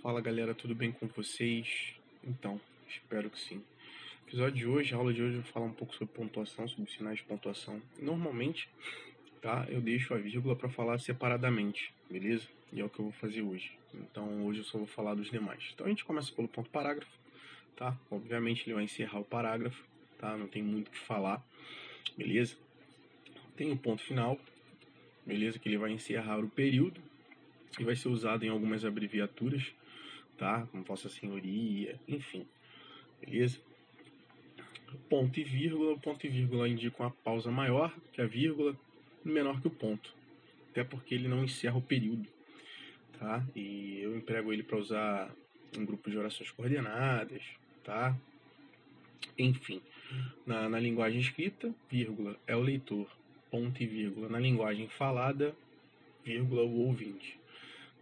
Fala galera, tudo bem com vocês? Então, espero que sim. episódio de hoje, a aula de hoje, eu vou falar um pouco sobre pontuação, sobre sinais de pontuação. Normalmente, tá? Eu deixo a vírgula para falar separadamente, beleza? E é o que eu vou fazer hoje. Então, hoje eu só vou falar dos demais. Então, a gente começa pelo ponto parágrafo, tá? Obviamente, ele vai encerrar o parágrafo, tá? Não tem muito o que falar, beleza? Tem o ponto final, beleza? Que ele vai encerrar o período e vai ser usado em algumas abreviaturas, tá? Como Vossa Senhoria, enfim, beleza? Ponto e vírgula, o ponto e vírgula indicam a pausa maior que a vírgula, menor que o ponto, até porque ele não encerra o período, tá? E eu emprego ele para usar em grupo de orações coordenadas, tá? Enfim, na, na linguagem escrita, vírgula é o leitor, ponto e vírgula. Na linguagem falada, vírgula o ouvinte.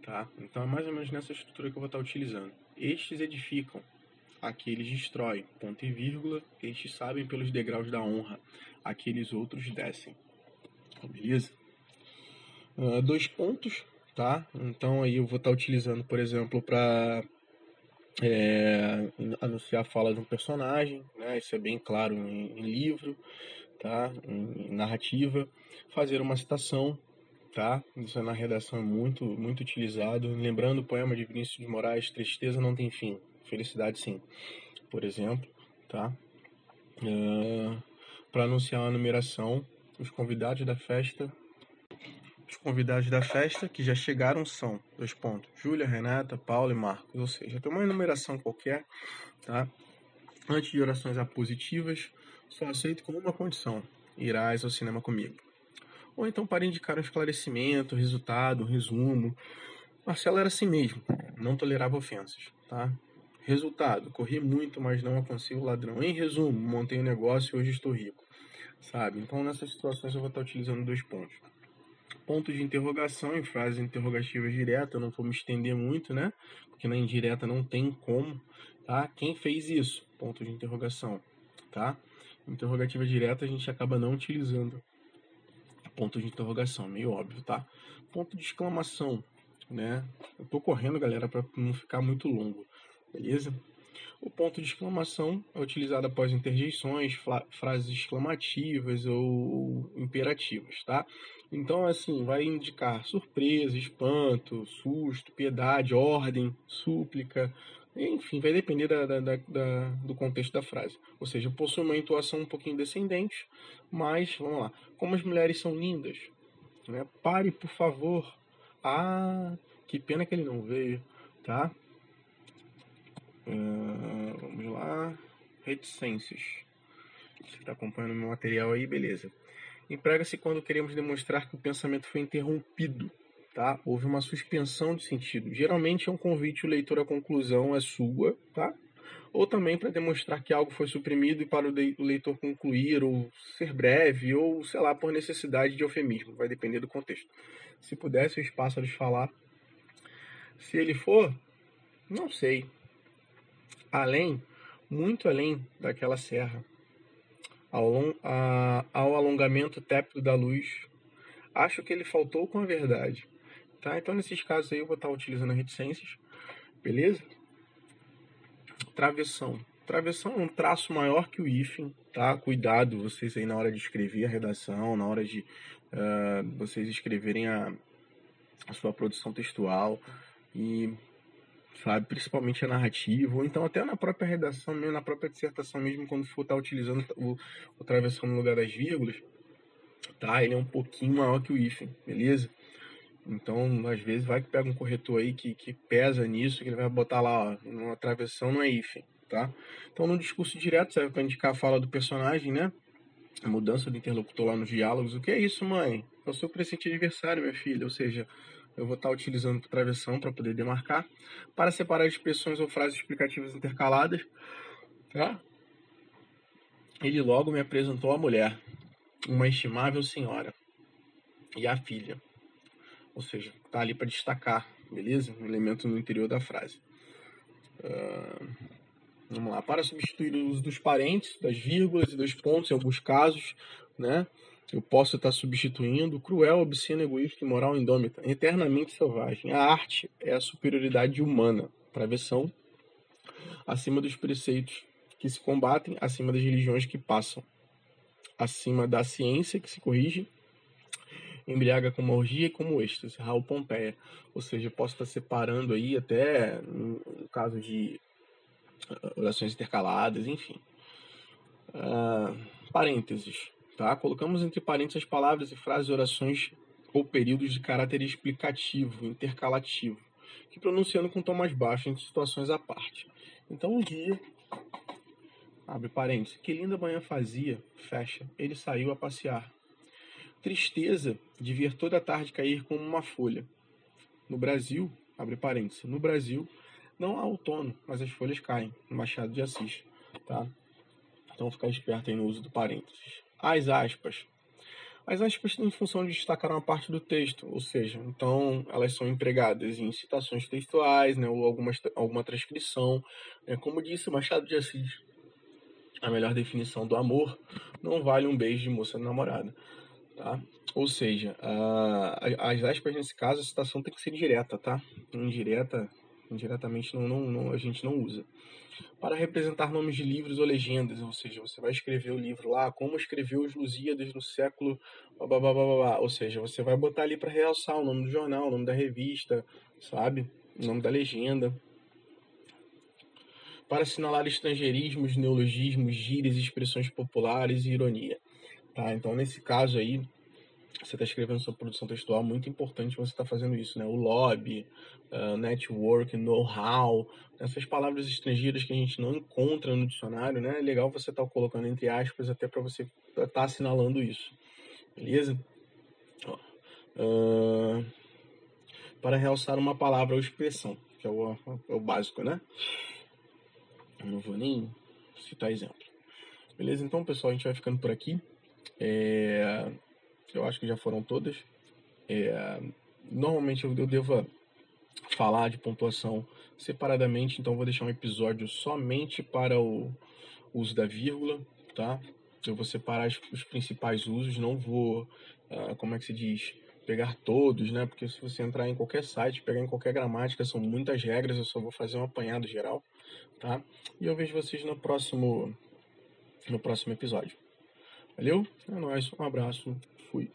Tá? Então é mais ou menos nessa estrutura que eu vou estar utilizando. Estes edificam, aqueles destroem, ponto e vírgula, estes sabem pelos degraus da honra, aqueles outros descem. Beleza? Uh, dois pontos, tá? Então aí eu vou estar utilizando, por exemplo, para é, anunciar a fala de um personagem, né? Isso é bem claro em, em livro, tá? Em, em narrativa. Fazer uma citação, tá? Isso é na redação é muito, muito utilizado. Lembrando o poema de Vinícius de Moraes, Tristeza não tem fim, felicidade sim, por exemplo, tá? Uh, ah, Para anunciar a numeração, os convidados da festa os convidados da festa que já chegaram são, dois pontos, Júlia, Renata, Paulo e Marcos, ou seja, tem uma enumeração qualquer, tá? Antes de orações apositivas, só aceito com uma condição, irás ao cinema comigo ou então para indicar um esclarecimento, resultado, resumo. Marcelo era assim mesmo, não tolerava ofensas, tá? Resultado, corri muito, mas não alcancei o ladrão. Em resumo, montei um negócio e hoje estou rico, sabe? Então, nessas situações eu vou estar utilizando dois pontos. Pontos de interrogação em frases interrogativas diretas, eu não vou me estender muito, né? Porque na indireta não tem como, tá? Quem fez isso? Ponto de interrogação, tá? Interrogativa direta a gente acaba não utilizando ponto de interrogação, meio óbvio, tá? Ponto de exclamação, né? Eu tô correndo, galera, para não ficar muito longo, beleza? O ponto de exclamação é utilizado após interjeições, frases exclamativas ou imperativas, tá? Então, assim, vai indicar surpresa, espanto, susto, piedade, ordem, súplica, enfim, vai depender da, da, da, do contexto da frase. Ou seja, possui uma entoação um pouquinho descendente, mas, vamos lá. Como as mulheres são lindas, né? pare, por favor. Ah, que pena que ele não veio, tá? Uh, vamos lá. Reticências. Você está acompanhando meu material aí, beleza. Emprega-se quando queremos demonstrar que o pensamento foi interrompido tá? Houve uma suspensão de sentido. Geralmente é um convite o leitor à conclusão é sua, tá? Ou também para demonstrar que algo foi suprimido e para o leitor concluir ou ser breve ou, sei lá, por necessidade de eufemismo, vai depender do contexto. Se pudesse os pássaros falar, se ele for, não sei. Além, muito além daquela serra, ao, a, ao alongamento tépido da luz, acho que ele faltou com a verdade. Tá? Então, nesses casos aí, eu vou estar utilizando reticências, beleza? Travessão. Travessão é um traço maior que o hífen, tá? Cuidado vocês aí na hora de escrever a redação, na hora de uh, vocês escreverem a, a sua produção textual e sabe, principalmente a narrativa, ou então até na própria redação, mesmo na própria dissertação mesmo, quando for estar utilizando o, o travessão no lugar das vírgulas, tá? Ele é um pouquinho maior que o hífen, beleza? Então, às vezes, vai que pega um corretor aí que, que pesa nisso, que ele vai botar lá, ó, uma travessão não é hífen, tá? Então, no discurso direto serve para indicar a fala do personagem, né? A mudança do interlocutor lá nos diálogos. O que é isso, mãe? É o crescente aniversário, minha filha. Ou seja, eu vou estar utilizando travessão para poder demarcar, para separar expressões ou frases explicativas intercaladas, tá? Ele logo me apresentou a mulher, uma estimável senhora, e a filha ou seja, está ali para destacar, beleza? Um elemento no interior da frase. Uh, vamos lá. Para substituir o uso dos parentes, das vírgulas e dos pontos, em alguns casos, né? Eu posso estar substituindo cruel, obsceno, egoísta, imoral, indômita, eternamente selvagem. A arte é a superioridade humana, travessão, acima dos preceitos que se combatem, acima das religiões que passam, acima da ciência que se corrige, embriaga como orgia e como êxtase, Raul Pompeia. Ou seja, posso estar separando aí até no caso de ah, orações intercaladas, enfim. Uh, parênteses, tá? Colocamos entre parênteses as palavras e frases, orações ou períodos de caráter explicativo, intercalativo, que pronunciando com tom mais baixo em situações à parte. Então, um dia, abre parênteses, que linda manhã fazia, fecha, ele saiu a passear. Tristeza de ver toda a tarde cair como uma folha. No Brasil, abre parênteses, no Brasil, não há outono, mas as folhas caem, no Machado de Assis, tá? Então, ficar esperto aí no uso do parênteses. As aspas. As aspas têm função de destacar uma parte do texto, ou seja, então elas são empregadas em citações textuais, né, ou alguma, alguma transcrição. Né, como disse Machado de Assis, a melhor definição do amor não vale um beijo de moça namorada. Tá? Ou seja, as aspas nesse caso, a citação tem que ser direta, tá? Indireta, indiretamente não, não, não, a gente não usa para representar nomes de livros ou legendas, ou seja, você vai escrever o livro lá, como escreveu os Lusíadas no século, blá, blá, blá, blá, ou seja, você vai botar ali para realçar o nome do jornal, o nome da revista, sabe, o nome da legenda, para assinalar estrangeirismos, neologismos, gírias, expressões populares e ironia. Tá? Então, nesse caso aí, você está escrevendo sua produção textual, muito importante você estar tá fazendo isso, né? O lobby, uh, network, know-how, essas palavras estrangeiras que a gente não encontra no dicionário, né? É legal você estar tá colocando entre aspas até para você estar tá assinalando isso, beleza? Uh, para realçar uma palavra ou expressão, que é o, é o básico, né? Eu não vou nem citar exemplo. Beleza? Então, pessoal, a gente vai ficando por aqui. É eu acho que já foram todas. É, normalmente eu, eu devo falar de pontuação separadamente, então vou deixar um episódio somente para o uso da vírgula, tá? Eu vou separar os, principais usos, não vou, uh, como é que se diz, pegar todos, né? Porque se você entrar em qualquer site, pegar em qualquer gramática, são muitas regras, eu só vou fazer um apanhado geral, tá? E eu vejo vocês no próximo, no próximo episódio. Valeu? É nóis, um abraço, fui.